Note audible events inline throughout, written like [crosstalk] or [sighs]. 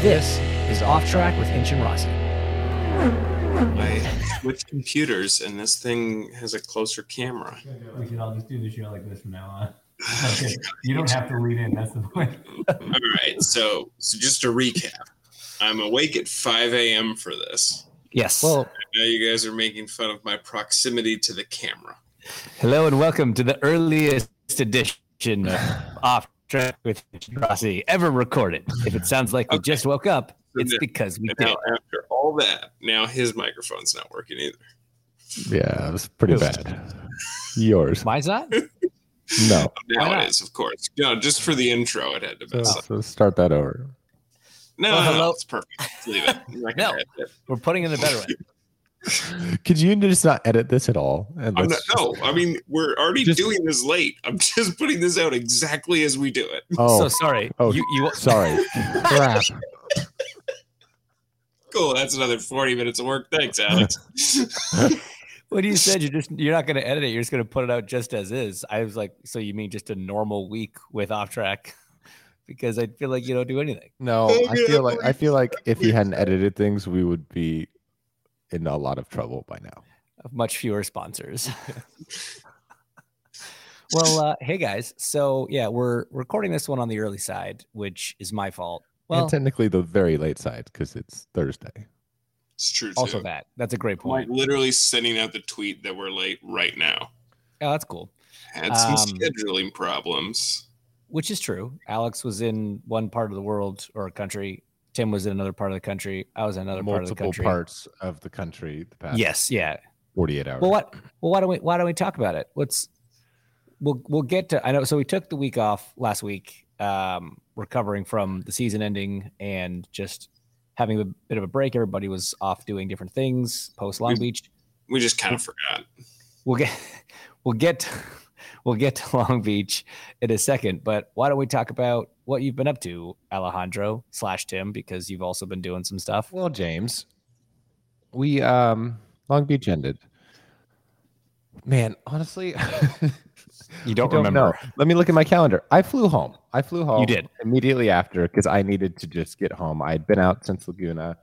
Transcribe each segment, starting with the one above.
This is Off Track with Hinch and Rossi. I switched computers and this thing has a closer camera. We should all just do the show like this from now on. Okay. You don't have to lead in. That's the point. All right, so so just to recap, I'm awake at 5 a.m. for this. Yes. Well, Now you guys are making fun of my proximity to the camera. hello and welcome to the earliest edition of Off Track with Rossi ever recorded. If it sounds like we Okay. just woke up, So it's now- because we And did. now after all that, now his microphone's not working either. Yeah, it was pretty Who's- bad. Yours. Why is that? No. Now it is, of course. No, just for the intro, it had to So, mess up. so start that over. No, Well, no, hello. no, it's perfect. Leave it. I'm not gonna No. We're putting it in a better way. [laughs] [laughs] Could you just not edit this at all? And I'm let's no, I mean we're already Just- doing this late. I'm [laughs] just putting this out exactly as we do it. Oh, So sorry. oh, you, you sorry. [laughs] Crap. Cool. That's another 40 minutes of work. Thanks, Alex. When you said you're just you're not going to edit it, you're just going to put it out just as is. I was like, so you mean just a normal week with off track? Because I feel like you don't do anything. No, oh, I feel like I feel like if you hadn't edited things, we would be in a lot of trouble by now. Much fewer sponsors. [laughs] well, uh, hey guys. So yeah, we're recording this one on the early side, which is my fault. Well, and technically the very late side because it's Thursday. It's true. also too. that. That's a great I'm like point. literally sending out the tweet that we're late right now. Oh, that's cool. Had some Um, scheduling problems. Which is true. Alex was in one part of the world or a country. Tim was in another part of the country. I was in another part of the Multiple country. parts of the country the past Yes, yeah. 48 hours. Well, what? Well, why don't we? Why don't we talk about it? Let's. We'll we'll get to. I know. So we took the week off last week, um, recovering from the season ending and just having a bit of a break. Everybody was off doing different things post Long Beach. We just kind of forgot. We'll get. [laughs] We'll get. We'll get to [laughs] Long Beach in a second, but why don't we talk about what you've been up to, Alejandro slash Tim, because you've also been doing some stuff. Well, James, we um Long Beach ended. Man, honestly, [laughs] You don't, don't remember? know. Let me look at my calendar. I flew home. I flew home. You did. immediately after because I needed to just get home. I had been out since Laguna.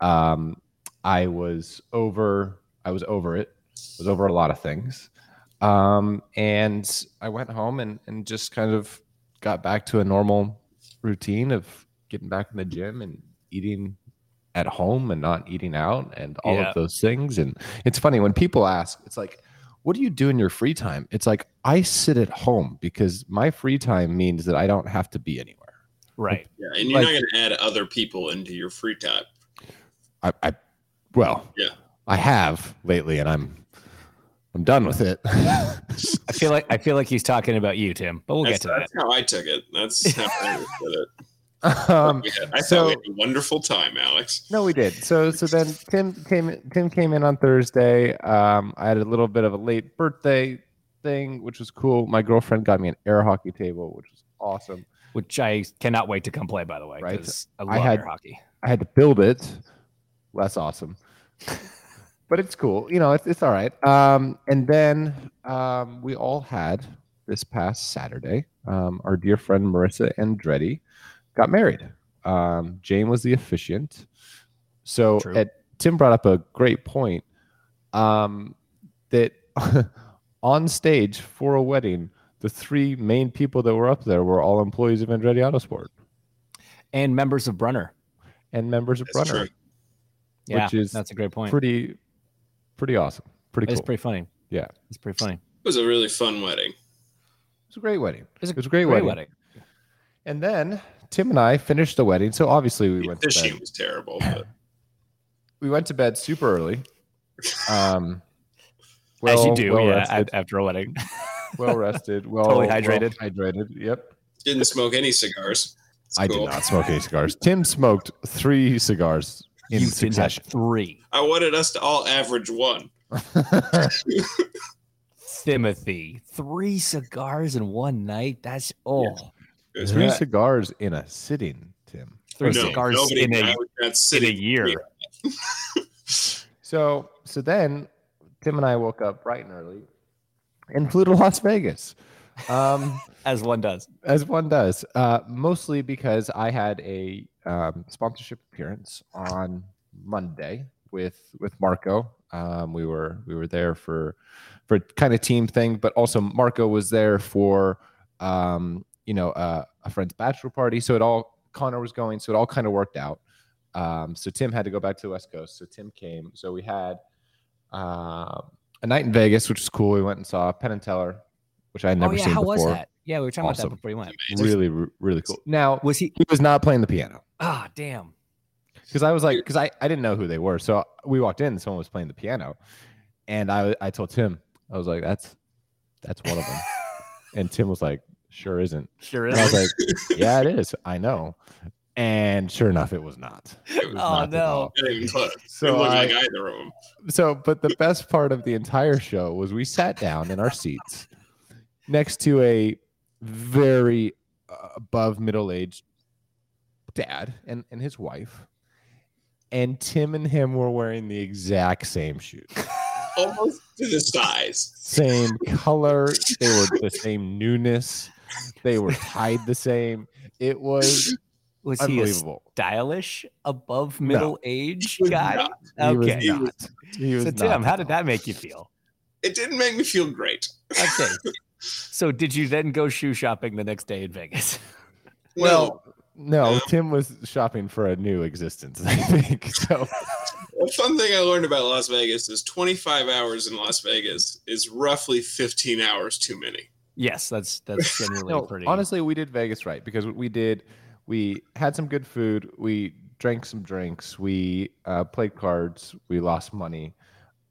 Um, I was over. I was over it. I Was over a lot of things. Um, and I went home and and just kind of got back to a normal routine of getting back in the gym and eating at home and not eating out and all Yeah. of those things. And it's funny when people ask, it's like, what do you do in your free time? It's like I sit at home because my free time means that I don't have to be anywhere. Right. Yeah, and you're Like- not going to add other people into your free time. I, I well, Yeah. I have lately, and I'm I'm done with it. [laughs] I feel like I feel like he's talking about you, Tim. But we'll that's, get to that. that's how I took it. That's [laughs] how I understood it. um, We had- I so- thought we had a wonderful time, Alex. no, we did. So so then Tim came Tim came in on Thursday. Um, I had a little bit of a late birthday thing, which was cool. My girlfriend got me an air hockey table, which was awesome. Which I cannot wait to come play, by the way, Right. because I I love had- air hockey. I had to build it. Less awesome. [laughs] but it's cool. You know, it's, it's all right. Um, and then um, we all had this past Saturday, um, our dear friend Marissa Andretti got married. Um, James was the officiant. So at, Tim brought up a great point um, that [laughs] on stage for a wedding, the three main people that were up there were all employees of Andretti Autosport. and members of Brunner. and members of That's Brunner, true. Yeah, Which is that's a great point. pretty pretty awesome. Pretty cool. It's cool. pretty funny. Yeah. It's pretty funny. It was a really fun wedding. It was a great wedding. It was a It was a great, Great wedding. wedding. And then Tim and I finished the wedding. So obviously we The went to bed. fishing was terrible, but [laughs] We went to bed super early. Um, [laughs] As you do, well yeah, rested, after a wedding. [laughs] well rested, well Totally well hydrated. hydrated. Yep. didn't smoke any cigars. It's I cool. did not smoke any cigars. Tim smoked three cigars in you didn't succession. three. I wanted us to all average one. [laughs] Timothy, three cigars in one night. That's oh, It was three bad. cigars in a sitting, Tim. three No, cigars in I a was in a sitting year. [laughs] So so then Tim and I woke up bright and early and flew to Las Vegas. Um, [laughs] As one does. as one does, uh, mostly because I had a um, sponsorship appearance on Monday with with Marco. Um, we were we were there for for kind of team thing, but also Marco was there for um, you know uh, a friend's bachelor party. So it all Connor was going, so it all kind of worked out. Um, so Tim had to go back to the West Coast, so Tim came. So we had um a night in Vegas, which was cool. We went and saw Penn and Teller, which I had never oh yeah, seen how before. was that? Yeah, we were talking about that before you went. Really, really cool. Now Was he? he was not playing the piano Ah, damn. because I was like, because I, I didn't know who they were. So we walked in, and someone was playing the piano, and I I told Tim, I was like, that's that's one of them, [laughs] and Tim was like, sure isn't. Sure And I was is. like, yeah, it is. I know, and sure enough, it was not. [laughs] It was Oh, not no. all. Not even close. So it I- like either of them. So, but the best part of the entire show was we sat down in our seats next to a very uh, above middle aged dad and, and his wife. And Tim and him were wearing the exact same shoes, [laughs] Almost to the size. same color. They were the same newness. They were tied the same. It was [laughs] Was he a unbelievable. stylish, above No. middle age guy? not. He was Okay. not. He was So not Tim, how did that make you feel? It didn't make me feel great. Okay. [laughs] so did you then go shoe shopping the next day in Vegas? [laughs] Well, no, No. Tim was shopping for a new existence, I think. So [laughs] A fun thing I learned about Las Vegas is 25 hours in Las Vegas is roughly 15 hours too many. yes, that's that's [laughs] generally no, pretty. honestly, we did Vegas right because we did. We had some good food. We drank some drinks. We uh, played cards. We lost money,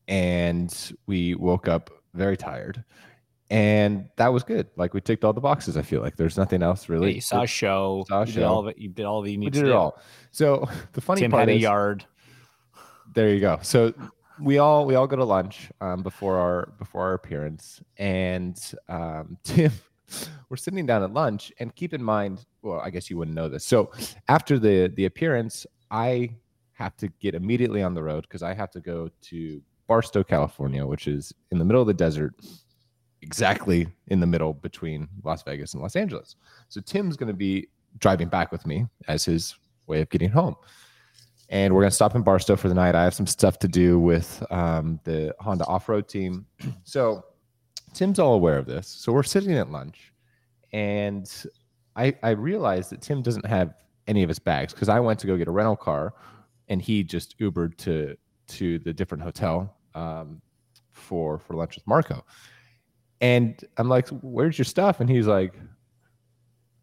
and we woke up very tired. And that was good. Like we ticked all the boxes. I feel like there's nothing else Yeah, really. you saw a show. Saw a you did all show. of it. You did all you we did it all. So [laughs] the funny Tim part had a yard. there you go. So we all we all go to lunch um, before our before our appearance, and um, [laughs] Tim, we're sitting down at lunch, and keep in mind, well, I guess you wouldn't know this. So after the the appearance, I have to get immediately on the road because I have to go to Barstow, California, which is in the middle of the desert, exactly in the middle between Las Vegas and Los Angeles. So Tim's going to be driving back with me as his way of getting home and we're gonna stop in Barstow for the night. I have some stuff to do with um, the Honda off-road team, [clears throat] so Tim's all aware of this. So we're sitting at lunch, and I I realized that Tim doesn't have any of his bags because I went to go get a rental car, and he just Ubered to to the different hotel um, for for lunch with Marco, and I'm like, "Where's your stuff?" And he's like,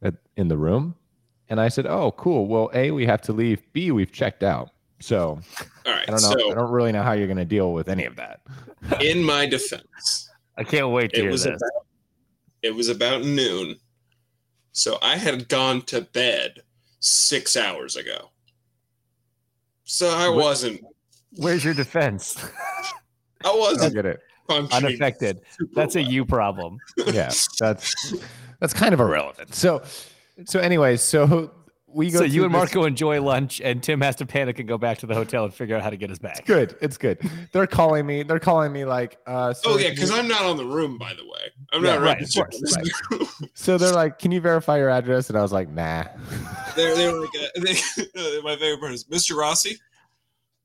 "At- "In the room." And I said, "Oh, cool. Well, a we have to leave. B we've checked out. So All right. I don't know. I don't really know how you're going to deal with any of that. in my defense, I can't wait to it hear was this. about it was about noon. So I had gone to bed six hours ago. So I What- wasn't. Where's your defense? I I wasn't get it. Functioning Unaffected. That's a you problem. Yeah, that's [laughs] that's kind of irrelevant. So, so anyways, so we go. So you through and this- Marco enjoy lunch, and Tim has to panic and go back to the hotel and figure out how to get us back. It's Good. It's good. They're calling me. They're calling me like. Uh, so Oh yeah, because you- I'm not on the room, by the way. I'm Yeah, not right, of registered. course, for this room. So they're like, "Can you verify your address?" And I was like, "Nah." They're, they're like, uh, [laughs] they, uh, [laughs] my favorite part is Mr. Rossi.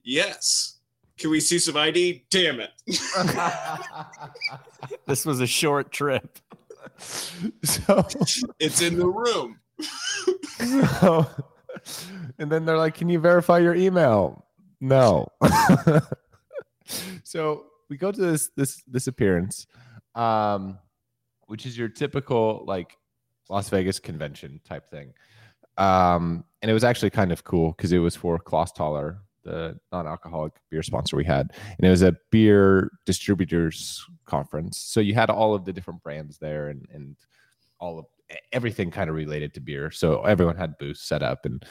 Yes. Can we see some ID? Damn it. [laughs] This was a short trip. so, [laughs] It's in the room. so and then they're like, "Can you verify your email?" No. [laughs] so we go to this this this appearance, um, which is your typical like Las Vegas convention type thing. Um, and it was actually kind of cool because it was for Clausthaler, the non-alcoholic beer sponsor we had, and it was a beer distributors conference. So you had all of the different brands there, and and all of everything kind of related to beer. So everyone had booths set up and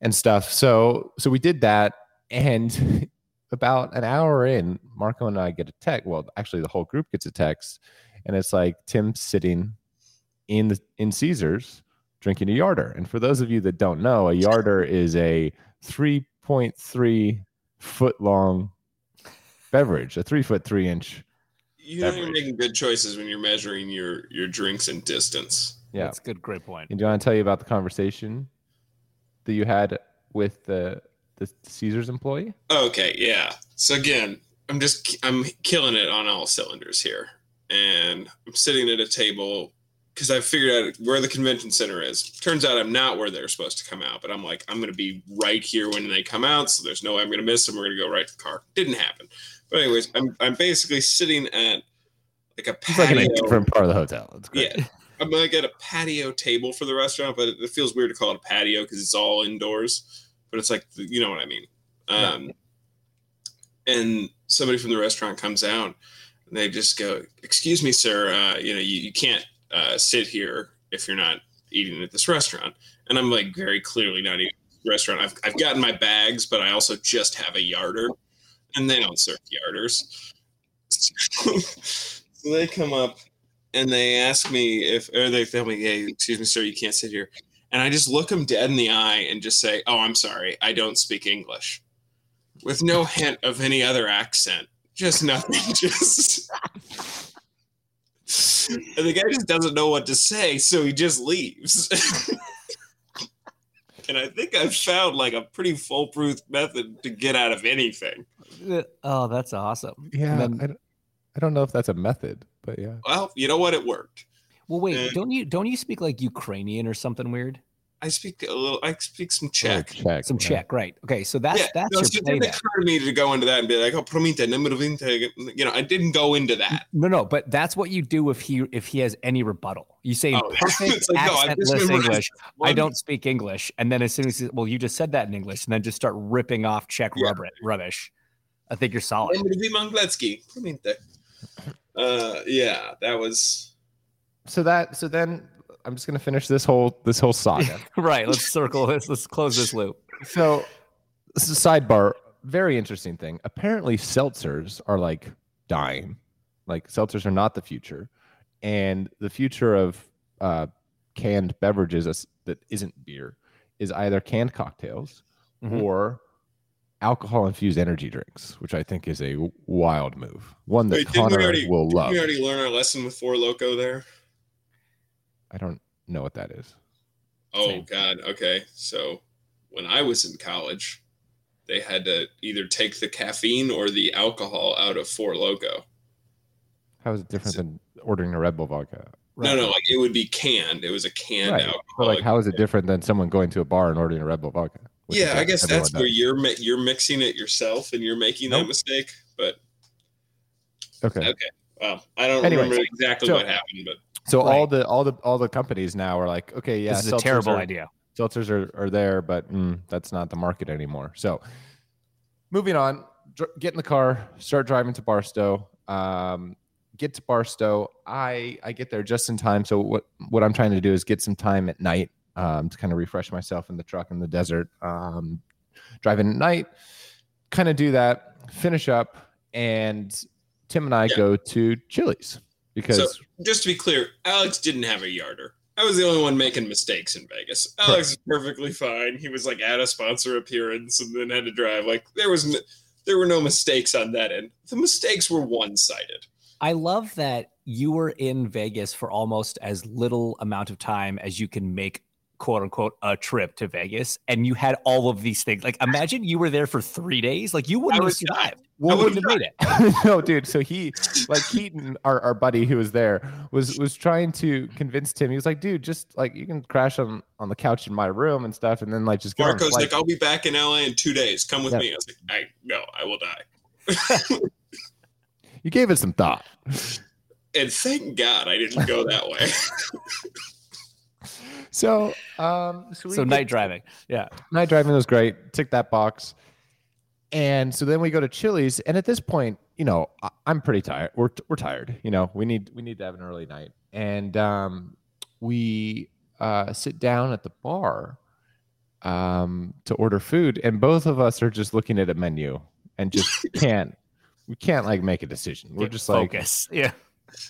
and stuff. So so we did that, and [laughs] about an hour in, Marco and I get a text. Well, actually, the whole group gets a text, and it's like Tim sitting in the in Caesars drinking a yarder. And for those of you that don't know, a yarder is a 3.3 foot long beverage, a three foot three inch. You know you're making good choices when you're measuring your your drinks in distance. Yeah. That's a good. Great point. And do you want to tell you about the conversation that you had with the the Caesars employee? Okay, yeah. So again, I'm just I'm killing it on all cylinders here, and I'm sitting at a table because I figured out where the convention center is. Turns out I'm not where they're supposed to come out, but I'm like I'm going to be right here when they come out, so there's no way I'm going to miss them. We're going to go right to the car. Didn't happen. But anyways, I'm I'm basically sitting at like a It's like a different part of the hotel. It's great. Yeah. I'm like at a patio table for the restaurant, but it feels weird to call it a patio because it's all indoors. But it's like you know what I mean. Um, And somebody from the restaurant comes out, and they just go, "Excuse me, sir. Uh, you know you, you can't uh, sit here if you're not eating at this restaurant." And I'm like very clearly not eating restaurant. I've I've gotten my bags, but I also just have a yarder, and they don't serve yarders. [laughs] so they come up and they ask me if, or they tell me, "Hey, excuse me, sir, you can't sit here." And I just look them dead in the eye and just say, "Oh, I'm sorry, I don't speak English," with no hint of any other accent, just nothing, [laughs] just. And the guy just doesn't know what to say, so he just leaves. [laughs] and I think I've found like a pretty foolproof method to get out of anything. Oh, that's awesome. Yeah. Then- I, don't, I don't know if that's a method, but yeah. Well, you know what? It worked. Well, wait, Uh, don't you don't you speak like Ukrainian or something weird? I speak a little. I speak some Oh, Czech. Some yeah. Czech, right? Okay, so that's yeah, that's no, your so it play didn't then. occur to me to go into that and be like, "Oh, promite, numero vinte." You know, I didn't go into that. No, no, but that's what you do if he if he has any rebuttal. You say Oh, [laughs] perfect it's like, no, I just accentless memorized English. I don't speak English, and then as soon as he, well, you just said that in English, and then just start ripping off Czech Yeah. rubber, rubbish. I think you're solid. Numero vi Promite. Uh, yeah, that was. So that so then I'm just gonna finish this whole this whole saga. [laughs] right. Let's circle this. Let's close this loop. so this is a sidebar, very interesting thing. Apparently seltzers are like dying. Like seltzers are not the future. And the future of uh, canned beverages that isn't beer is either canned cocktails Mhm. or alcohol infused energy drinks, which I think is a wild move. One that Wait, didn't we Connor already- will Did love. we already learn our lesson with Four Loco there? I don't know what that is. Oh Same. God. Okay. So when I was in college, they had to either take the caffeine or the alcohol out of Four Loco. How is it different than ordering a Red Bull vodka? No, no, like it would be canned. It was a canned Right. alcohol. But like, how is it different than someone going to a bar and ordering a Red Bull vodka? Yeah, I guess that's where does. you're you're mixing it yourself and you're making that mistake. But Okay. okay, well, I don't Anyways, remember exactly so- what happened, but So all the all the all the companies now are like, okay, yeah, this is a terrible are- idea. Seltzers are, are there, but mm, that's not the market anymore. So moving on, dr- get in the car, start driving to Barstow. Um, get to Barstow. I I get there just in time. So what what I'm trying to do is get some time at night um, to kind of refresh myself in the truck in the desert. Um, driving at night, kind of do that, finish up, and Tim and I Yeah. go to Chili's because So just to be clear, Alex didn't have a yarder. I was the only one making mistakes in Vegas. Alex is perfectly fine. He was like at a sponsor appearance and then had to drive. Like there was, there were no mistakes on that end. The mistakes were one sided. I love that you were in Vegas for almost as little amount of time as you can make quote unquote a trip to Vegas and you had all of these things. Like imagine you were there for 3 days, like you wouldn't have was survived. I wouldn't have made it. [laughs] [laughs] no, dude. So he, like Keaton, our, our buddy who was there, was was trying to convince Tim. He was like, "Dude, just like you can crash on on the couch in my room and stuff, and then like just get on Marco's like, I'll be back in LA in two days. Come with Yeah. me. I was like, I no, I will die. [laughs] you gave it some thought. And thank God I didn't go that way. [laughs] So, um, so, So night driving. Yeah. night driving was great. Tick that box. And so then we go to Chili's, and at this point, you know, I, I'm pretty tired. We're we're tired. You know, we need we need to have an early night, and um, we uh, sit down at the bar um, to order food, and both of us are just looking at a menu and just [laughs] can't we can't like make a decision. We're just like focus. yeah.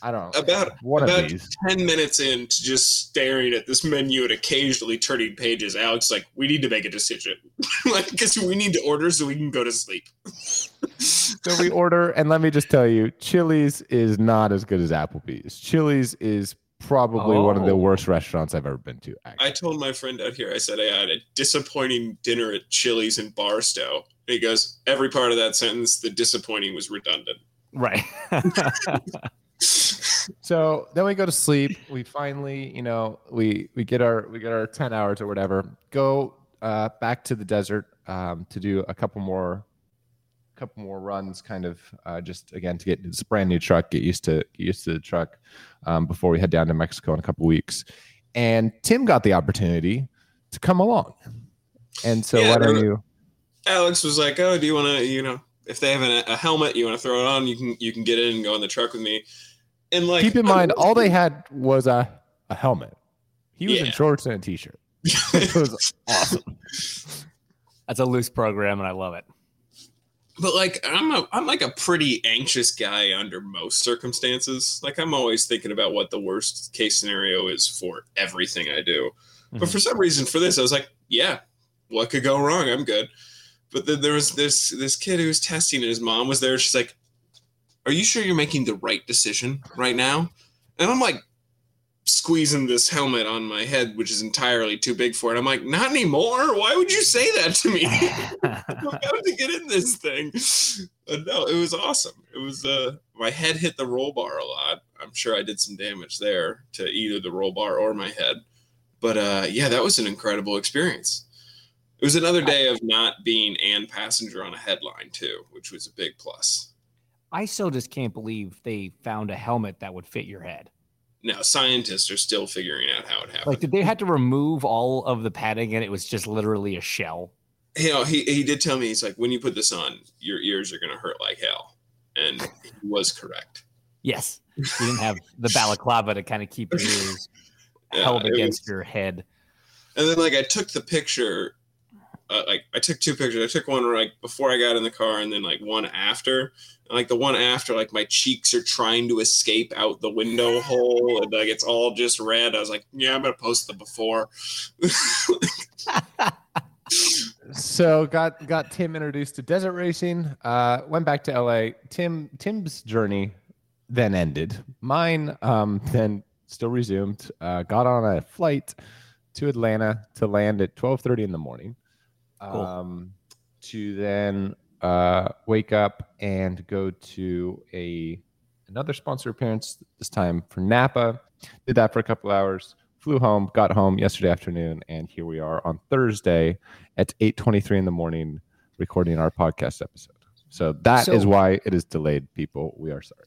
I don't know About one about of these. ten minutes into just staring at this menu and occasionally turning pages, Alex like, we need to make a decision. [laughs] like because we need to order so we can go to sleep. [laughs] So we order, and let me just tell you, Chili's is not as good as Applebee's. Chili's is probably one of the Oh. worst restaurants I've ever been to. Actually. I told my friend out here, I said I had a disappointing dinner at Chili's in Barstow. And he goes, every part of that sentence, the disappointing was redundant. Right. [laughs] So then we go to sleep. We finally, you know, we we get our we get our ten hours or whatever. Go uh, back to the desert um, to do a couple more, couple more runs. Kind of uh, just again to get this brand new truck. Get used to get used to the truck um, before we head down to Mexico in a couple weeks. And Tim got the opportunity to come along. And so Yeah, why don't you? Alex was like, "Oh, do you want to, you know, if they have an, a helmet, you want to throw it on, you can you can get in and go in the truck with me." And like, Keep in mind, all they had was a a helmet. He was in shorts and a t-shirt. [laughs] It was awesome. That's a loose program, and I love it. but like, I'm a I'm like a pretty anxious guy under most circumstances. Like, I'm always thinking about what the worst case scenario is for everything I do. But Mhm. for some reason, for this, I was like, "Yeah, what could go wrong? I'm good." But then there was this this kid who was testing, and his mom was there. She's like, "Are you sure you're making the right decision right now?" And I'm like, squeezing this helmet on my head, which is entirely too big for it. I'm like, "Not anymore! Why would you say that to me?" [laughs] [laughs] I'm about to get in this thing. But no, it was awesome. It was uh my head hit the roll bar a lot. I'm sure I did some damage there to either the roll bar or my head. But uh yeah, that was an incredible experience. It was another day of not being and passenger on a headline too, which was a big plus. I still just can't believe they found a helmet that would fit your head. Now scientists are still figuring out how it happened. Like, did they have to remove all of the padding and it was just literally a shell? you oh, know, he, he did tell me he's like, when you put this on, your ears are gonna hurt like hell. And he was correct. Yes. You didn't have the balaclava to kind of keep your ears [laughs] Yeah, held against was- your head. And then like I took the picture, uh, like I took two pictures. I took one like before I got in the car, and then like one after. And like the one after, like my cheeks are trying to escape out the window [laughs] hole, and like it's all just red. I was like, yeah, I'm gonna post the before. [laughs] so got got Tim introduced to desert racing. Uh, went back to LA. Tim Tim's journey then ended. Mine um, [laughs] then still resumed. Uh, got on a flight to Atlanta to land at twelve thirty in the morning. Cool. Um, to then uh, wake up and go to a another sponsor appearance this time for Napa. Did that for a couple hours. Flew home, got home yesterday afternoon, and here we are on Thursday at 8:23 in the morning recording our podcast episode. So that is So- why it is delayed, people. We are sorry.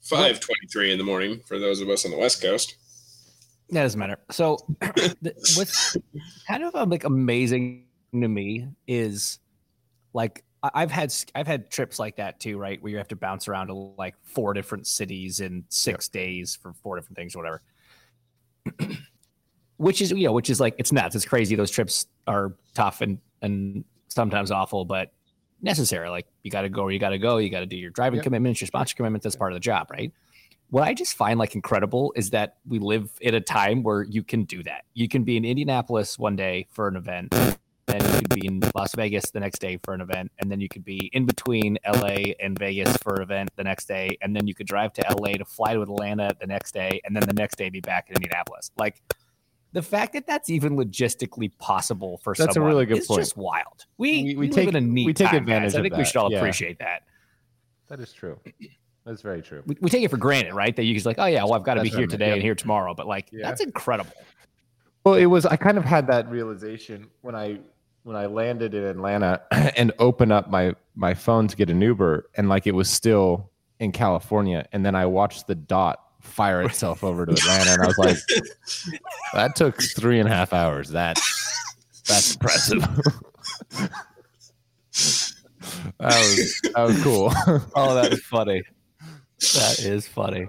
Five twenty-three in the morning for those of us on the West Coast. That doesn't matter. So, [coughs] the, what's kind of um, like amazing to me is like I've had I've had trips like that too, right? Where you have to bounce around to like four different cities in six days for four different things or whatever. [clears throat] which is you know, which is like it's nuts. It's crazy. Those trips are tough and and sometimes awful, but necessary. Like you got to go where you got to go. You got to do your driving Yep. commitments, your sponsor commitments. That's part of the job, right? what I just find like incredible is that we live at a time where you can do that. You can be in Indianapolis one day for an event, then you could be in Las Vegas the next day for an event, and then you could be in between LA and Vegas for an event the next day, and then you could drive to LA to fly to Atlanta the next day, and then the next day be back in Indianapolis. Like the fact that that's even logistically possible for That's a really good is point. just wild. We, We- we we, take- live in a neat we take time, advantage guys. I of think we should all yeah. appreciate that. That is true. That's very true. We, we take it for granted, right? That you just like, oh yeah, well I've got to be That's what I here today yeah. and here tomorrow. But like, Yeah. that's incredible. Well, it was. I kind of had that realization when I when I landed in Atlanta [clears throat] and opened up my my phone to get an Uber, and like it was still in California, and then I watched the dot fire itself over to Atlanta, and I was like, [laughs] that took three and a half hours. That's that's impressive. [laughs] that was that was cool. Oh, that is funny. That is funny.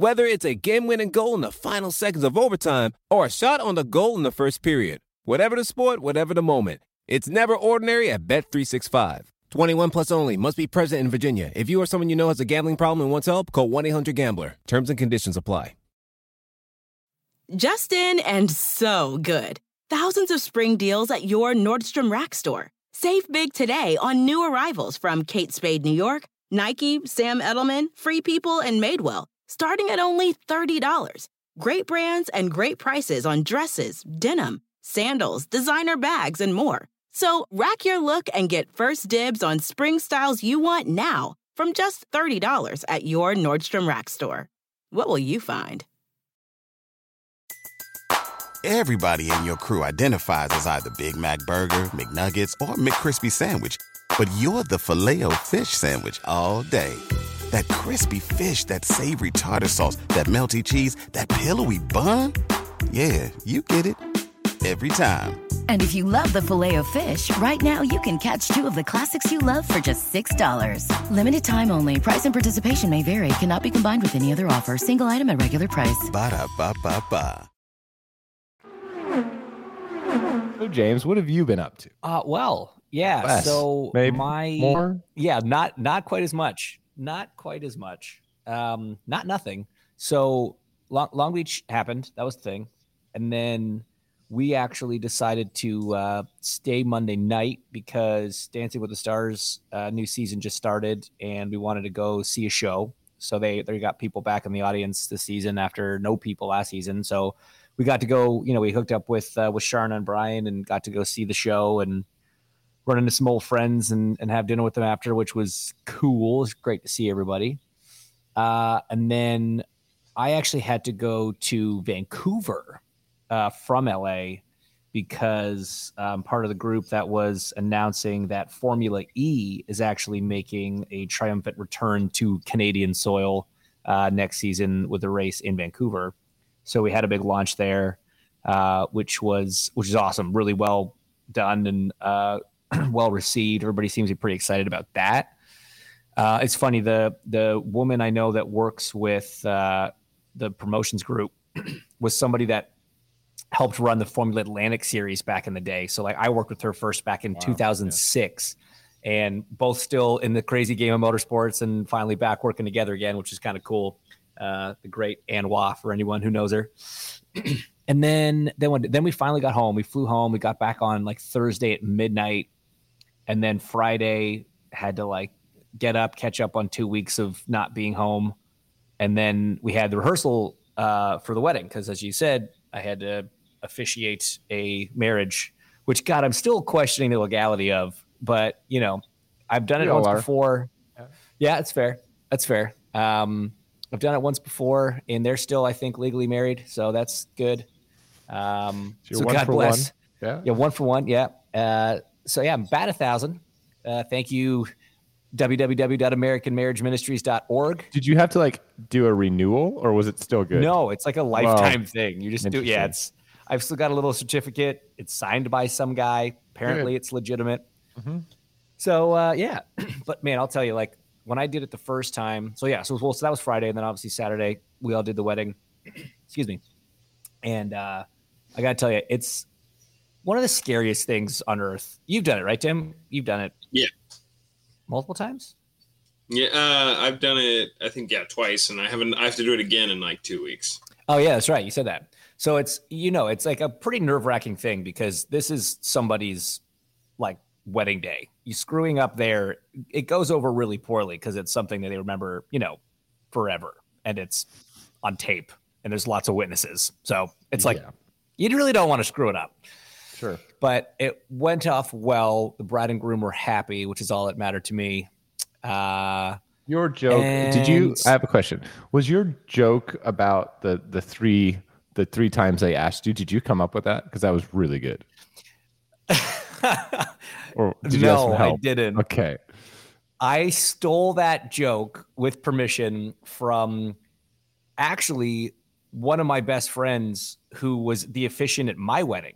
Whether it's a game-winning goal in the final seconds of overtime or a shot on the goal in the first period. Whatever the sport, whatever the moment. It's never ordinary at Bet365. 21 plus only. Must be present in Virginia. If you or someone you know has a gambling problem and wants help, call 1-800-GAMBLER. Terms and conditions apply. Justin and so good. Thousands of spring deals at your Nordstrom Rack store. Save big today on new arrivals from Kate Spade New York, Nike, Sam Edelman, Free People, and Madewell, starting at only $30. Great brands and great prices on dresses, denim, sandals, designer bags, and more. So rack your look and get first dibs on spring styles you want now from just $30 at your Nordstrom Rack store. What will you find? Everybody in your crew identifies as either Big Mac Burger, McNuggets, or McCrispy Sandwich. But you're the filet fish Sandwich all day. That crispy fish, that savory tartar sauce, that melty cheese, that pillowy bun. Yeah, you get it. Every time. And if you love the filet of fish, right now you can catch two of the classics you love for just $6. Limited time only. Price and participation may vary. Cannot be combined with any other offer. Single item at regular price. Ba-da-ba-ba-ba. so, James, what have you been up to? Uh, well, yeah. Less, so maybe my more. yeah, not not quite as much. Not quite as much. Um, not nothing. So Long, Long Beach happened. That was the thing, and then we actually decided to uh, stay Monday night because Dancing with the Stars uh, new season just started, and we wanted to go see a show. So they they got people back in the audience this season after no people last season. So we got to go. You know, we hooked up with uh, with Sharna and Brian and got to go see the show and run into some old friends and, and have dinner with them after, which was cool. It's great to see everybody. Uh, and then I actually had to go to Vancouver uh, from LA because I'm part of the group that was announcing that Formula E is actually making a triumphant return to Canadian soil uh, next season with a race in Vancouver. So we had a big launch there, uh, which was which is awesome, really well done and uh, [clears throat] well received. Everybody seems to be pretty excited about that. Uh, it's funny the the woman I know that works with uh, the promotions group [clears throat] was somebody that helped run the Formula Atlantic series back in the day. So like I worked with her first back in 2006 and both still in the crazy game of motorsports and finally back working together again, which is kind of cool. Uh, the great Anne Waugh for anyone who knows her. [clears throat] and then then when, then we finally got home. We flew home. We got back on like Thursday at midnight, and then Friday had to like get up, catch up on two weeks of not being home, and then we had the rehearsal uh, for the wedding because, as you said, I had to officiate a marriage, which God, I'm still questioning the legality of. But you know, I've done it all once are. before. Yeah, it's fair. That's fair. Um, I've done it once before, and they're still, I think, legally married, so that's good. Um, So so one God for bless. one. Yeah. Yeah, one for one. Yeah. Uh, so yeah, I'm about a thousand. Uh, thank you, www.americanmarriageministries.org. Did you have to like do a renewal, or was it still good? No, it's like a lifetime thing. You just do. Yeah, it's. I've still got a little certificate. It's signed by some guy. Apparently, it's legitimate. Mhm. So uh, yeah, [clears throat] but man, I'll tell you, like when I did it the first time. So yeah, so well, so that was Friday, and then obviously Saturday we all did the wedding. [clears throat] Excuse me, and uh, I gotta tell you, it's one of the scariest things on earth. You've done it, right, Tim? You've done it. Yeah. Multiple times. Yeah, uh, I've done it. I think yeah, twice, and I haven't. I have to do it again in like two weeks. Oh yeah, that's right. You said that. So it's you know it's like a pretty nerve wracking thing because this is somebody's like wedding day. You screwing up there, it goes over really poorly because it's something that they remember, you know, forever, and it's on tape, and there's lots of witnesses. So it's like Yeah. you really don't want to screw it up. Sure. But it went off well. The bride and groom were happy, which is all that mattered to me. Uh, Your joke. did you? I have a question. Was your joke about the the three the three times they asked you? Did you come up with that? Because that was really good. [laughs] Or did you no, I didn't. Okay. I stole that joke with permission from actually one of my best friends who was the officiant at my wedding.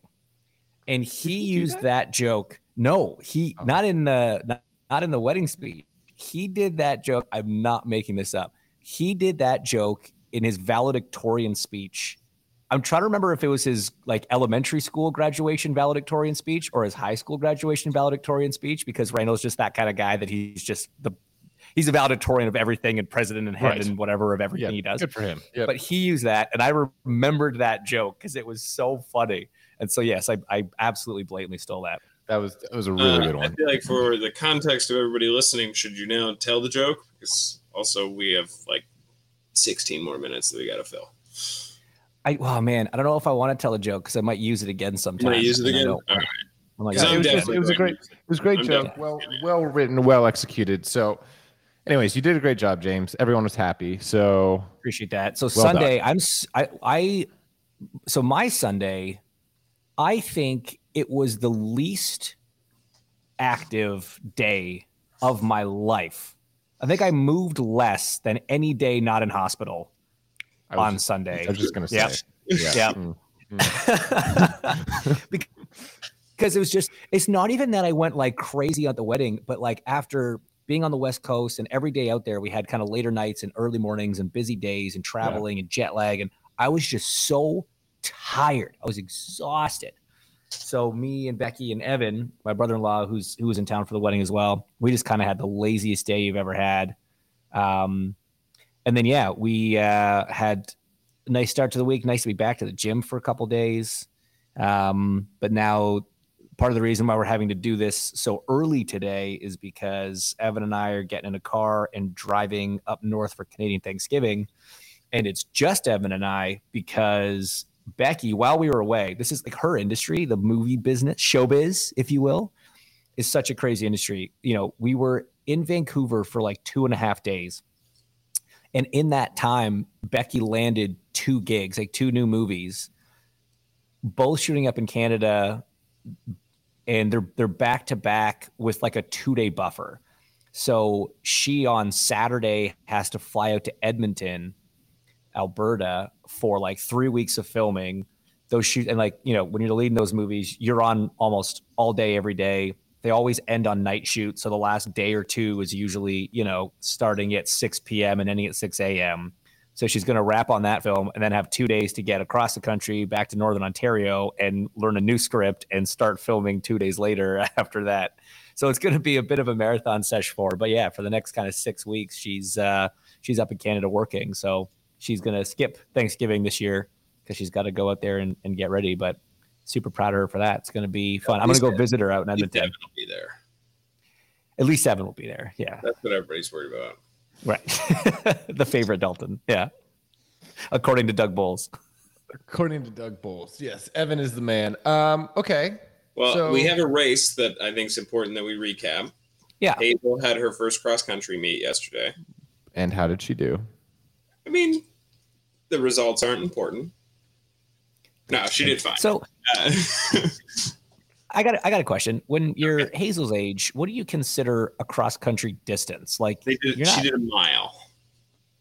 And he used that? joke. No, he Oh. not in the not, not in the wedding speech. He did that joke. I'm not making this up. He did that joke in his valedictorian speech. I'm trying to remember if it was his like elementary school graduation valedictorian speech or his high school graduation valedictorian speech because Randall's just that kind of guy that he's just the he's a valedictorian of everything and president and head Right. and whatever of everything Yeah. he does. Good for him. Yeah. But he used that and I remembered that joke because it was so funny. And so yes, I, I absolutely blatantly stole that. That was that was a really Uh, good one. I feel like for the context of everybody listening, should you now tell the joke? Because also we have like 16 more minutes that we got to fill. I oh man, I don't know if I want to tell a joke because I might use it again sometime. Might use it again? All right. I'm like, Yeah, I'm it was just- it was a great- It was a great I'm joke. definitely Well, well written, well executed. So, anyways, you did a great job, James. Everyone was happy. So, appreciate that. So Well done. Sunday, I'm I I so my Sunday, I think it was the least active day of my life. I think I moved less than any day not in hospital on just, Sunday. I was just gonna say, Yep. yeah, Yep. Mm. [laughs] Bec- because it was just it's not even that I went like crazy at the wedding, but like after being on the West Coast and every day out there, we had kind of later nights and early mornings and busy days and traveling and jet lag. And I was just so tired. I was exhausted. So me and Becky and Evan, my brother-in-law, who's who was in town for the wedding as well, we just kind of had the laziest day you've ever had. Um, and then yeah, we uh, had a nice start to the week. Nice to be back to the gym for a couple days. Um, but now part of the reason why we're having to do this so early today is because Evan and I are getting in a car and driving up north for Canadian Thanksgiving. And it's just Evan and I because Becky, while we were away, this is like her industry, the movie business, showbiz, if you will, is such a crazy industry. You know, we were in Vancouver for like two and a half days. And in that time, Becky landed two gigs, like two new movies, both shooting up in Canada, and they're they're back to back with like a two day buffer. So she on Saturday has to fly out to Edmonton, Alberta, for like three weeks of filming. Those shoot and like you know when you're leading those movies, you're on almost all day every day. They always end on night shoot, so the last day or two is usually you know starting at 6 p.m. and ending at 6 a.m. So she's going to wrap on that film and then have two days to get across the country back to Northern Ontario and learn a new script and start filming two days later [laughs] after that. So it's going to be a bit of a marathon sesh for her. But yeah, for the next kind of six weeks, she's uh, she's up in Canada working. So she's going to skip Thanksgiving this year because she's got to go out there and, and get ready. But super proud of her for that. It's going to be fun. I'm going to go visit her out in I Edmonton. Devin will be there. At least Evan will be there. Yeah. That's what everybody's worried about. Right. [laughs] the favorite Dalton. Yeah. According to Doug Boles. according to Doug Boles, yes, Evan is the man. Um, okay. Well, So- we have a race that I think is important that we recap. Yeah. Hazel had her first cross country meet yesterday. And how did she do? I mean, the results aren't important. No, she did fine. So Uh, [laughs] I got I got a question. When you're Hazel's age, what do you consider a cross country distance? Like they did, you're she not did a mile,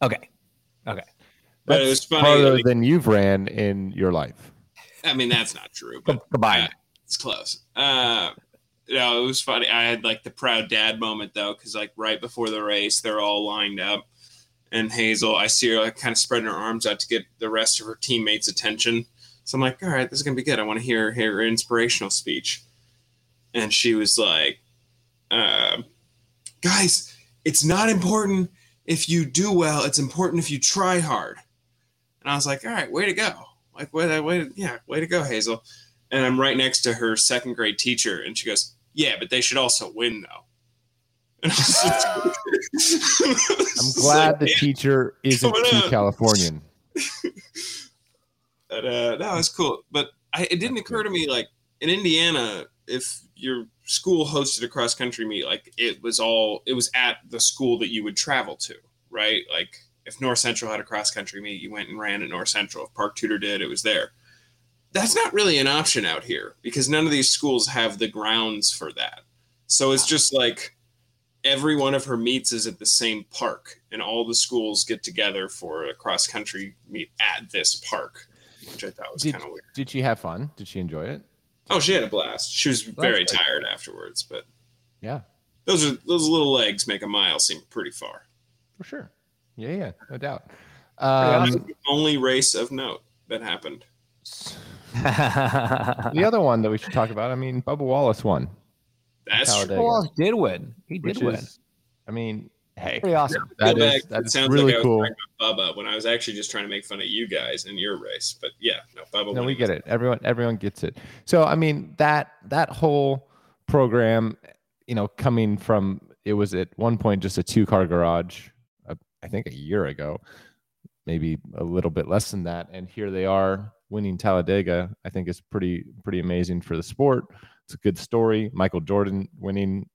okay. Okay. but it was funny. Farther like- than you've ran in your life. I mean, that's not true, but Combined. uh, it's close. Uh, no, it was funny. I had like the proud dad moment though, because like right before the race, they're all lined up, and Hazel, I see her like kind of spreading her arms out to get the rest of her teammates' attention. So I'm like, all right, this is gonna be good. I want to hear her inspirational speech, and she was like, uh, "Guys, it's not important if you do well. It's important if you try hard. And I was like, all right, way to go. Like, way, way, yeah, way to go, Hazel. And I'm right next to her second grade teacher, and she goes, yeah, but they should also win though. [laughs] And I was I'm [laughs] glad like, the teacher isn't too. Californian. [laughs] But uh, that was cool. But I, it didn't occur to me like in Indiana, if your school hosted a cross country meet, like it was all it was at the school that you would travel to, right? Like if North Central had a cross country meet, you went and ran at North Central. If Park Tudor did, it was there. That's not really an option out here because none of these schools have the grounds for that. So it's just like every one of her meets is at the same park, and all the schools get together for a cross country meet at this park, which I thought was kind of weird. did she have fun? Did she enjoy it? Oh, she had a blast. She was very tired afterwards, but Yeah, those are those little legs make a mile seem pretty far. for sure. Yeah, yeah, no doubt. Um, the only race of note that happened. [laughs] the other one that we should talk about. I mean, Bubba Wallace won. That's true. Talladega, Wallace did win. He did which win. is, I mean, hey, Pretty awesome. that Feel is bad. that sounds really like I was cool. about Bubba when I was actually just trying to make fun of you guys in your race. But yeah, no, Bubba. No, we get it. Everyone, everyone gets it. So, I mean, that that whole program, you know, coming from it was at one point just a two car garage, uh, I think a year ago, maybe a little bit less than that, and here they are winning Talladega. I think is pretty pretty amazing for the sport. It's a good story. Michael Jordan winning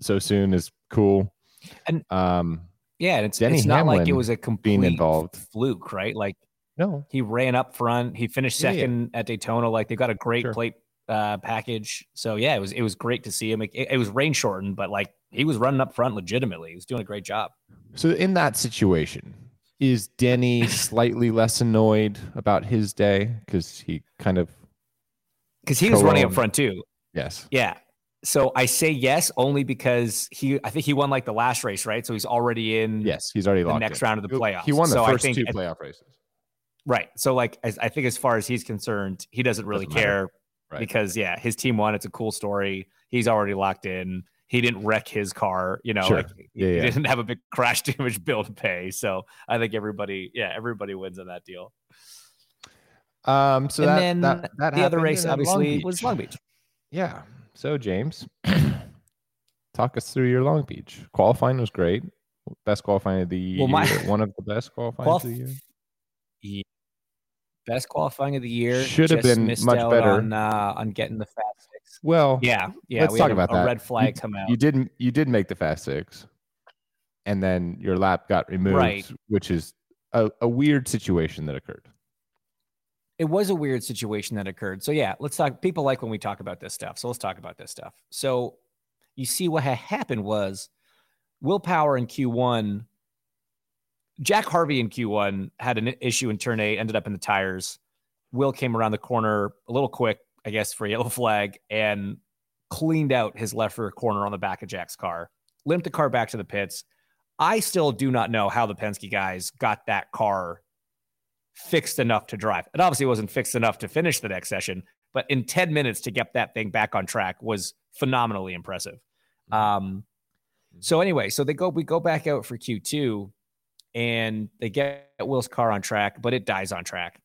so soon is cool. And- um, Yeah, and it's Denny it's not like it was a complete involved. fluke, right? Like no, he ran up front. He finished Yeah, yeah. second at Daytona. Like they got a great Sure. plate uh, package. So yeah, it was it was great to see him. It, it was rain shortened, but like he was running up front legitimately. He was doing a great job. So in that situation, is Denny [laughs] slightly less annoyed about his day because he kind of [laughs] Because he was running up front too. Yes, Yeah. So I say yes only because he I think he won like the last race, right? So he's already in yes, he's already the next in. round of the He- playoffs. He won the So I first think two playoff races. Right. So like as, I think as far as he's concerned, he doesn't really Doesn't care Right. because yeah, his team won. It's a cool story. He's already locked in. He didn't wreck his car, you know, Sure. like he- Yeah, he yeah. didn't have a big [laughs] crash damage bill to pay. So I think everybody, yeah, everybody wins on that deal. Um, so and that, then that, that the other race and Long obviously was Long Beach. Yeah. So James, [clears throat] talk us through your Long Beach qualifying was great. Best qualifying of the year. Well, my- one of the best [laughs] qualifying Qualif- of the year. Yeah. Best qualifying of the year. Should have been much better. on uh, on getting the fast six. Well, Yeah, yeah. let's we talk a, about a that. red flag You- come out. You didn't. You did make the fast six, and then your lap got removed, Right. which is a, a weird situation that occurred. It was a weird situation that occurred. So yeah, let's talk. People like when we talk about this stuff. So let's talk about this stuff. So you see, what had happened was Will Power in Q1. Jack Harvey in Q1 had an issue in turn eight, ended up in the tires. Will came around the corner a little quick, I guess, for a yellow flag, and cleaned out his left rear corner on the back of Jack's car, limped the car back to the pits. I still do not know how the Penske guys got that car fixed enough to drive. It obviously wasn't fixed enough to finish the next session, but in 10 minutes to get that thing back on track was phenomenally impressive. Um, so anyway, so they go, we go back out for Q2 and they get Will's car on track, but it dies on track.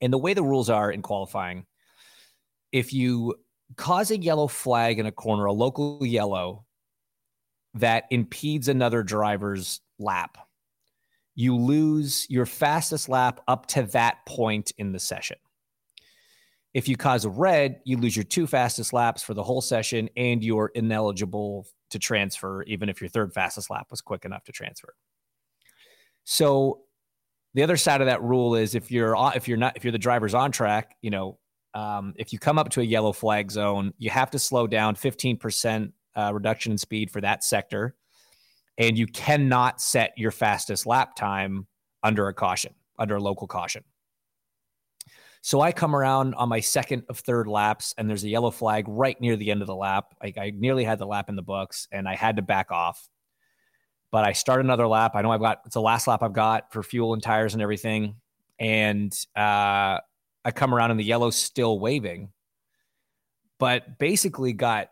And the way the rules are in qualifying, if you cause a yellow flag in a corner, a local yellow that impedes another driver's lap, you lose your fastest lap up to that point in the session. If you cause a red, you lose your two fastest laps for the whole session and you're ineligible to transfer, even if your third fastest lap was quick enough to transfer. So the other side of that rule is if you're if you're not if you're the driver's on track, you know, um, if you come up to a yellow flag zone, you have to slow down 15% uh, reduction in speed for that sector and you cannot set your fastest lap time under a caution, under a local caution. So I come around on my second of third laps, and there's a yellow flag right near the end of the lap. Like I nearly had the lap in the books, and I had to back off. But I start another lap. I know I've got it's the last lap I've got for fuel and tires and everything, and uh, I come around and the yellow's still waving. But basically, got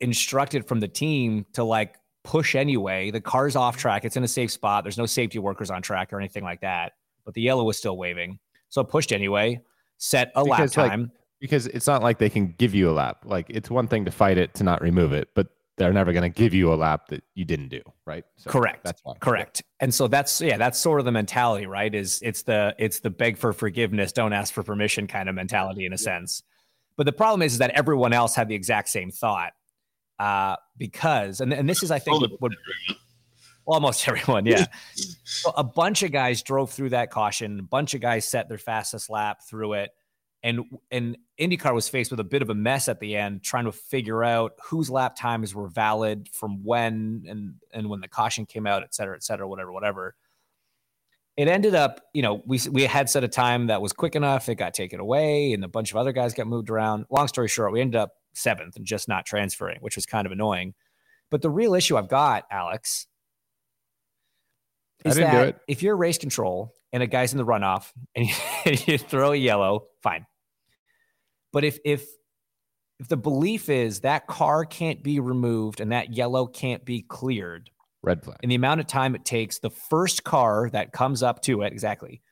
instructed from the team to like push anyway. The car's off track. It's in a safe spot. There's no safety workers on track or anything like that. But the yellow was still waving. So it pushed anyway, set a lap Because, like, time. because it's not like they can give you a lap. Like it's one thing to fight it to not remove it, but they're never going to give you a lap that you didn't do, right? So Correct. That's why. Correct. And so that's yeah, that's sort of the mentality, right? Is it's the it's the beg for forgiveness, don't ask for permission kind of mentality in a sense. But the problem is, is that everyone else had the exact same thought. Uh, because and, and this is I think what, what almost [laughs] everyone, yeah. [laughs] so a bunch of guys drove through that caution, a bunch of guys set their fastest lap through it. And and IndyCar was faced with a bit of a mess at the end, trying to figure out whose lap times were valid from when and and when the caution came out, et cetera, et cetera, whatever, whatever. It ended up, you know, we we had set a time that was quick enough. It got taken away, and a bunch of other guys got moved around. Long story short, we ended up seventh and just not transferring, which was kind of annoying. But the real issue I've got, Alex, is that if you're race control and a guy's in the runoff [laughs] and you, you throw a yellow, fine. But if if if the belief is that car can't be removed and that yellow can't be cleared Red flag. in the amount of time it takes the first car that comes up to it exactly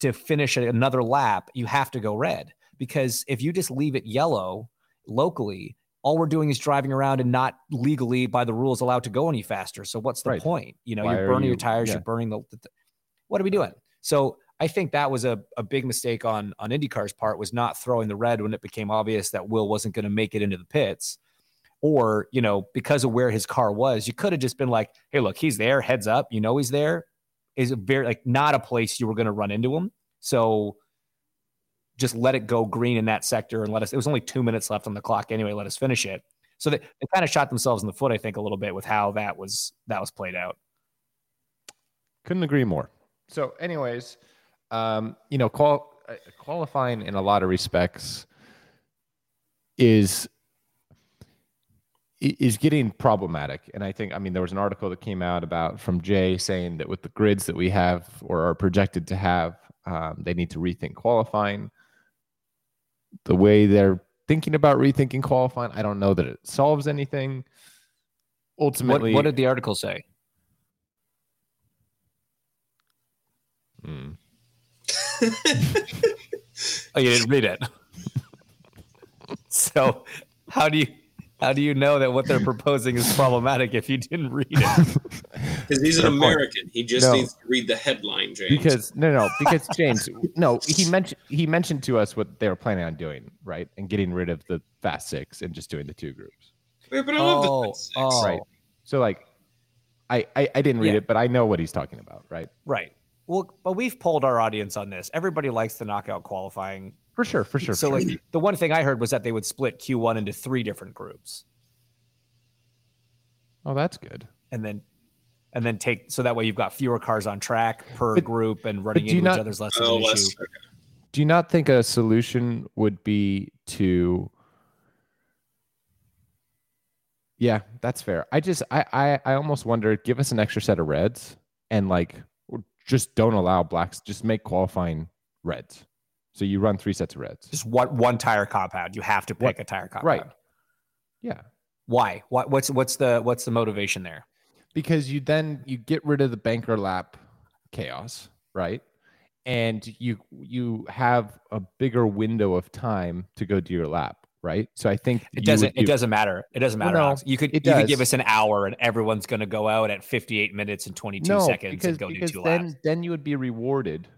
to finish another lap, you have to go red because if you just leave it yellow locally, all we're doing is driving around and not legally by the rules allowed to go any faster. So what's the Right. point? You know, Why you're burning your tires, yeah. you're burning the, the- the- what are we doing? So I think that was a, a big mistake on on IndyCar's part was not throwing the red when it became obvious that Will wasn't going to make it into the pits. Or, you know, because of where his car was, you could have just been like, hey, look, he's there, heads up, you know he's there. Is a very like not a place you were going to run into him. So just let it go green in that sector and let us. It was only two minutes left on the clock anyway. Let us finish it. So they, they kind of shot themselves in the foot, I think, a little bit with how that was that was played out. Couldn't agree more. So, anyways, um, you know, qual- uh, qualifying in a lot of respects is is getting problematic. And I think, I mean, there was an article that came out about from Jay saying that with the grids that we have or are projected to have, um, they need to rethink qualifying. The way they're thinking about rethinking qualifying, I don't know that it solves anything. What, Ultimately, what did the article say? Hmm. [laughs] Oh, you didn't read it. [laughs] so how do you how do you know that what they're proposing is problematic if you didn't read it? [laughs] Because he's an Fair. American. He just No. needs to read the headline, James. because no no [laughs] because james no he mentioned he mentioned to us what they were planning on doing right and getting rid of the fast six and just doing the two groups Yeah, but I love Oh, the Fed six. oh. right so like i i, I didn't read Yeah. it but i know what he's talking about right Right. Well, but we've polled our audience on this. Everybody likes the knockout qualifying. For sure for sure so for sure. like the one thing I heard was that they would split Q1 into three different groups oh that's good and then and then take so that way you've got fewer cars on track per But- group and running do you into not- each other's less of Oh, an less. issue. okay. do you not think a solution would be to yeah that's fair i just i i, I almost wonder give us an extra set of reds and like just don't allow blacks just make qualifying reds so you run three sets of reds Just one one tire compound. You have to pick a tire compound. right. yeah Why? What, what's what's the what's the motivation there? because you then you get rid of the banker lap chaos right and you you have a bigger window of time to go do your lap right so i think It doesn't. would It doesn't matter. It doesn't Well, matter. no, You could. You could give us an hour, and everyone's going to go out at 58 minutes and 22 no, seconds because, and go do two then laps. then you would be rewarded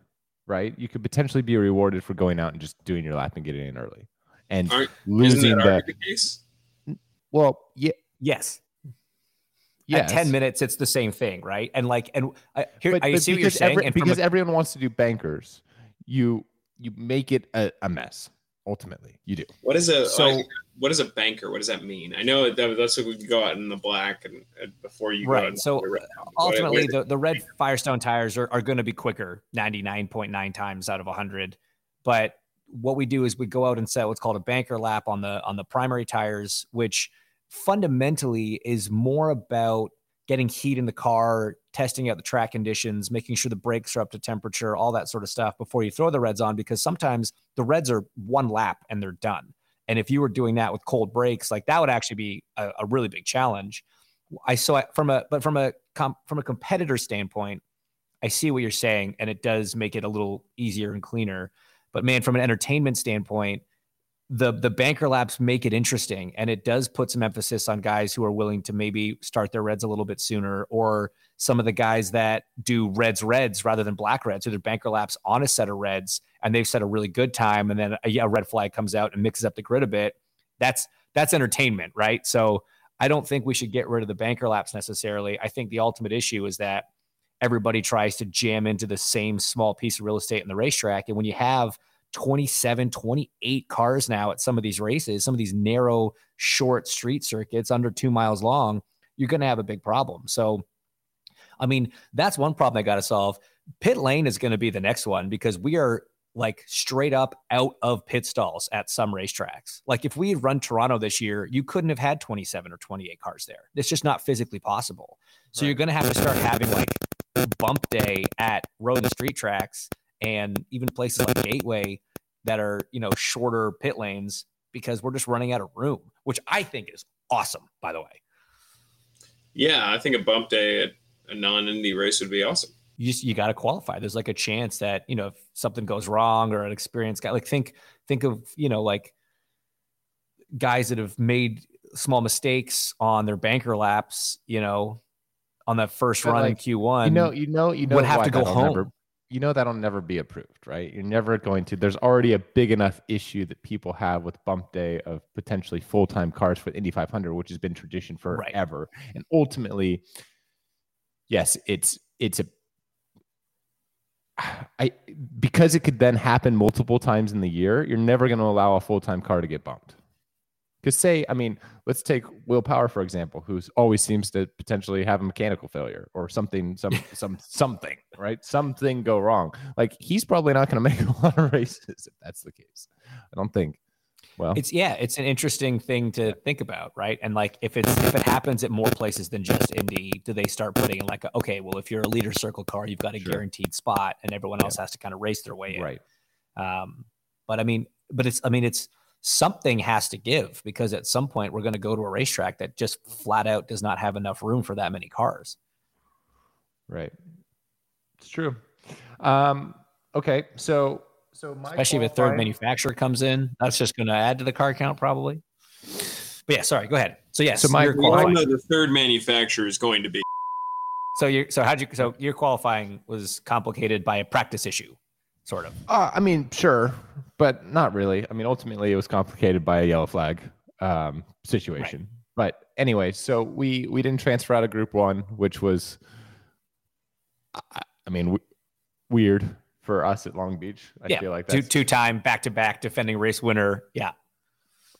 right you could potentially be rewarded for going out and just doing your lap and getting in early and Aren't- losing Isn't that the the case? well yeah Yes. yes. At 10 minutes, it's the same thing, right? And like, and I, here, but, I but see what you're because saying. every- and because a- everyone wants to do bankers you you make it a, a mess ultimately you do What is a So- like, what is a banker? What does that mean? I know that that's what we can go out in the black and, and before you go Right, out so the red. What- ultimately what- the, the red firestone tires are, are going to be quicker 99.9 times out of 100 but what we do is we go out and set what's called a banker lap on the on the primary tires which fundamentally is more about getting heat in the car testing out the track conditions making sure the brakes are up to temperature all that sort of stuff before you throw the reds on because sometimes the reds are one lap and they're done and if you were doing that with cold brakes like that would actually be a, a really big challenge I saw it from a but from a com, from a competitor standpoint, I see what you're saying, and it does make it a little easier and cleaner. But man, from an entertainment standpoint, the the banker laps make it interesting, and it does put some emphasis on guys who are willing to maybe start their reds a little bit sooner, or some of the guys that do reds reds rather than black reds, or their banker laps on a set of reds, and they've set a really good time, and then a, a red flag comes out and mixes up the grid a bit. That's that's entertainment, right? So I don't think we should get rid of the banker laps necessarily. I think the ultimate issue is that everybody tries to jam into the same small piece of real estate in the racetrack. And when you have 27, 28 cars now at some of these races, some of these narrow, short street circuits under two miles long, you're going to have a big problem. So, I mean, that's one problem they got to solve. Pit lane is going to be the next one because we are like straight up out of pit stalls at some racetracks. Like if we had run Toronto this year, you couldn't have had 27 or 28 cars there. It's just not physically possible. So right. you're going to have to start having like bump day at road and street tracks and even places like Gateway that are, you know, shorter pit lanes because we're just running out of room, which I think is awesome, by the way. Yeah, I think a bump day at a non-Indy race would be awesome you just you got to qualify. There's like a chance that you know if something goes wrong or an experienced guy, like think think of you know like guys that have made small mistakes on their banker laps, you know, on that first but run like, in Q1. You know, you know, you know, would have to go home. Never, you know that'll never be approved, right? You're never going to. There's already a big enough issue that people have with bump day of potentially full time cars for Indy 500, which has been tradition forever, right. and ultimately, yes, it's it's a [sighs] I because it could then happen multiple times in the year, you're never going to allow a full time car to get bumped. Because say, I mean, let's take Will Power for example, who always seems to potentially have a mechanical failure or something, some [laughs] some something, right? Something go wrong. Like he's probably not going [laughs] to make a lot of races if that's the case. I don't think. Well, it's yeah, it's an interesting thing to think about, right? And like if it's if it happens at more places than just Indy, do they start putting in like a, okay, well, if you're a leader circle car, you've got a sure. guaranteed spot, and everyone else yeah. has to kind of race their way in, right? Um, but I mean, but it's I mean, it's something has to give because at some point we're going to go to a racetrack that just flat out does not have enough room for that many cars. Right. It's true. Um, okay, so so especially if a third manufacturer comes in, that's just going to add to the car count probably. But yeah, sorry, go ahead. So yes, so my we all know the third manufacturer is going to be. So you so how'd you so your qualifying was complicated by a practice issue, sort of. Uh, I mean, sure, but not really. I mean, ultimately, it was complicated by a yellow flag um, situation. Right. But anyway, so we we didn't transfer out of Group One, which was, I, I mean, w- weird for us at Long Beach. I yeah. feel like that's, two two time back to back defending race winner. Yeah.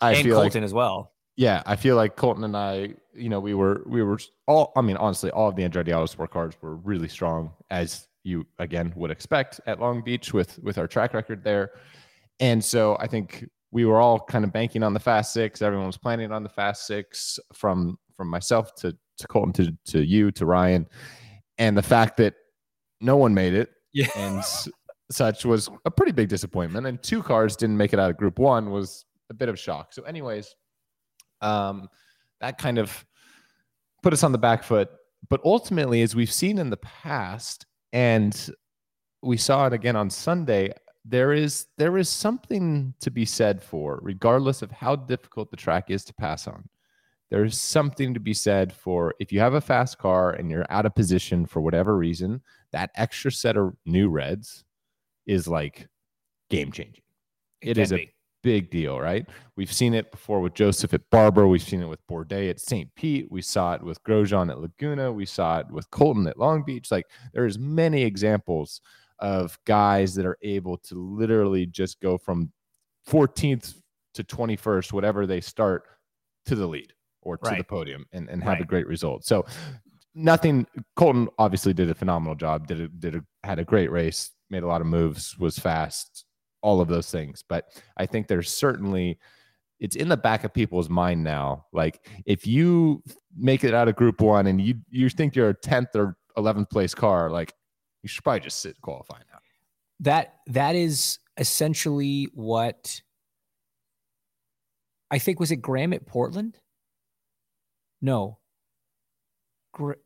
I and feel Colton like, as well. Yeah, I feel like Colton and I, you know, we were we were all I mean, honestly, all of the Andretti Autosport cars were really strong, as you again would expect at Long Beach with with our track record there. And so I think we were all kind of banking on the fast six. Everyone was planning on the fast six from from myself to to Colton to to you to Ryan. And the fact that no one made it [laughs] yeah. and such was a pretty big disappointment. And two cars didn't make it out of Group One was a bit of shock. So, anyways, um, that kind of put us on the back foot. But ultimately, as we've seen in the past, and we saw it again on Sunday, there is there is something to be said for, regardless of how difficult the track is to pass on. There's something to be said for if you have a fast car and you're out of position for whatever reason, that extra set of new reds is like game changing. It, it is be. Big deal, right? We've seen it before with Josef at Barber. We've seen it with Bourdais at St. Pete. We saw it with Grosjean at Laguna. We saw it with Colton at Long Beach. Like there's many examples of guys that are able to literally just go from 14th to 21st, whatever they start, to the lead or to right. the podium and, and have right. a great result. So nothing. Colton obviously did a phenomenal job. Did a, did a, had a great race. Made a lot of moves. Was fast. All of those things. But I think there's certainly it's in the back of people's mind now. Like if you make it out of Group One and you you think you're a tenth or eleventh place car, like you should probably just sit qualify now. That that is essentially what I think was it Graham at Portland. No, where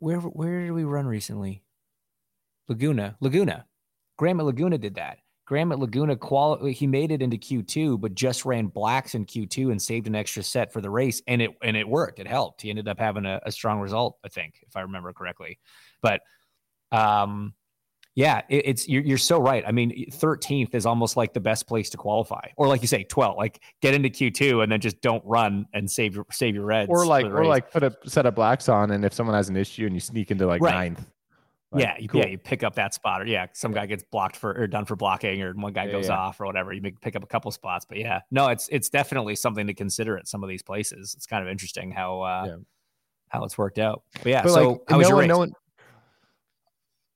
where did we run recently? Laguna, Laguna. Graham at Laguna did that. Graham at Laguna quali- he made it into Q2, but just ran blacks in Q2 and saved an extra set for the race, and it and it worked. It helped. He ended up having a, a strong result, I think, if I remember correctly. But um, yeah, it, it's you're, you're so right. I mean, 13th is almost like the best place to qualify, or like you say, 12. Like get into Q2 and then just don't run and save your save your reds, or like or race. like put a set of blacks on, and if someone has an issue and you sneak into like Right. ninth, like, yeah, you, cool. yeah, you pick up that spot, or yeah, some guy gets blocked for or done for blocking, or one guy Yeah, goes yeah. off or whatever. You make, pick up a couple spots, but yeah, no, it's it's definitely something to consider at some of these places. It's kind of interesting how uh, Yeah. how it's worked out. But yeah, But, so like, how was no your one, race? no one.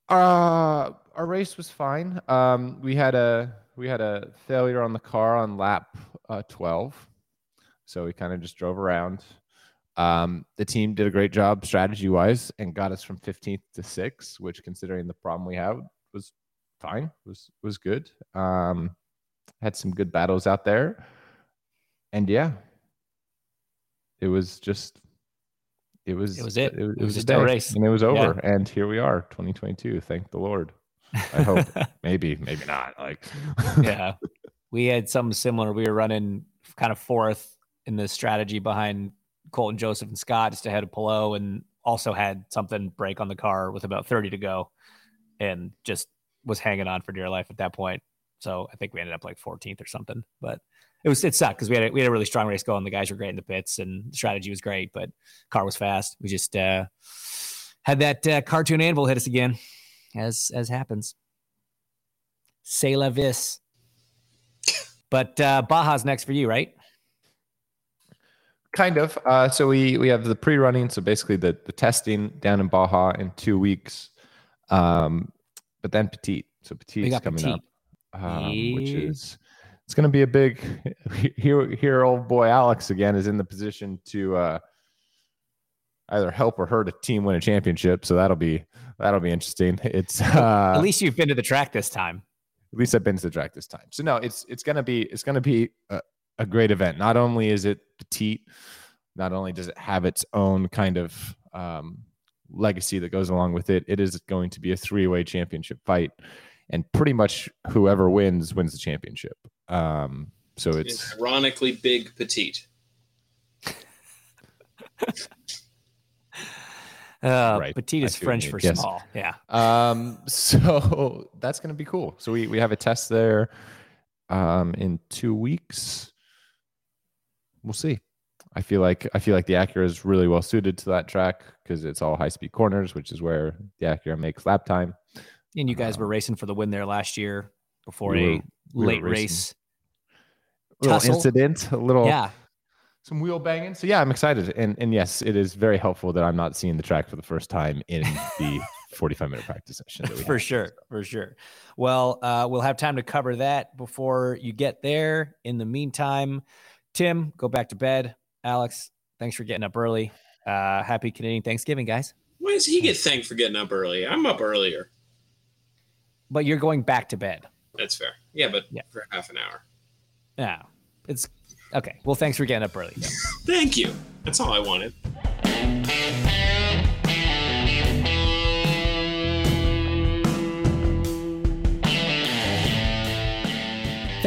Uh, our race was fine. Um, we had a we had a failure on the car on lap uh, twelve, so we kind of just drove around. Um, the team did a great job strategy wise and got us from 15th to 6th, which considering the problem we have was fine. Was was good. Um, had some good battles out there, and yeah, it was just it was It was it. It, was- It it was was a a race. and it was Yeah. over. And here we are, 2022. Thank the Lord. I hope. [laughs] maybe, maybe not. Like, [laughs] yeah, we had something similar. We were running kind of fourth in the strategy behind Colton Josef and Scott just ahead of Palou, and also had something break on the car with about 30 to go, and just was hanging on for dear life at that point. So I think we ended up like 14th or something, but it was it sucked because we had a, we had a really strong race going. The guys were great in the pits, and the strategy was great, but car was fast. We just uh, had that uh, cartoon anvil hit us again, as as happens. C'est la vis. But uh, Baja's next for you, right? Kind of. Uh, so we we have the pre-running, so basically the the testing down in Baja in two weeks, um, but then Petit. So Petit is coming Petit. up, um, which is it's going to be a big. [laughs] Here, here, old boy Alex again is in the position to uh, either help or hurt a team win a championship. So that'll be that'll be interesting. [laughs] It's uh, At least you've been to the track this time. at least I've been to the track this time. So no, it's it's gonna be it's gonna be a, a great event. Not only is it petite, not only does it have its own kind of um, legacy that goes along with it, it is going to be a three way championship fight, and pretty much whoever wins wins the championship. Um, so it's It's ironically big petite. [laughs] Uh, Right. Petite is see what you French for Yes. small. Yeah. Um, [laughs] so that's going to be cool. So we, we have a test there um, in two weeks. We'll see. I feel like I feel like the Acura is really well suited to that track because it's all high speed corners, which is where the Acura makes lap time. And you guys were Um, racing for the win there last year before we a we late race. Little Tussle? incident, a little Yeah. some wheel banging. So yeah, I'm excited. And and yes, it is very helpful that I'm not seeing the track for the first time in [laughs] the 45 minute practice session. For have. sure for sure well uh, we'll have time to cover that before you get there in the meantime tim go back to bed alex thanks for getting up early uh, happy canadian thanksgiving guys Why does he get thanked for getting up early? I'm up earlier. but you're going back to bed That's fair. Yeah, but Yeah. for half an hour. yeah it's okay well thanks for getting up early [laughs] Thank you. That's all I wanted.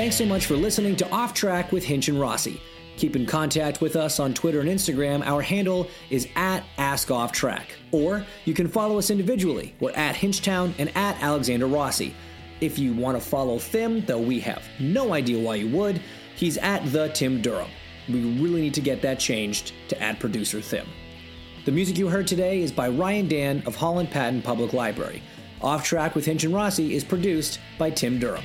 Thanks so much for listening to Off Track with Hinch and Rossi. Keep in contact with us on Twitter and Instagram. Our handle is at AskOffTrack. Or you can follow us individually. We're at Hinchtown and at Alexander Rossi. If you want to follow Thim, though we have no idea why you would, he's at the Tim Durham. We really need to get that changed to at producer Thim. The music you heard today is by Ryan Dan of Holland Patton Public Library. Off Track with Hinch and Rossi is produced by Tim Durham.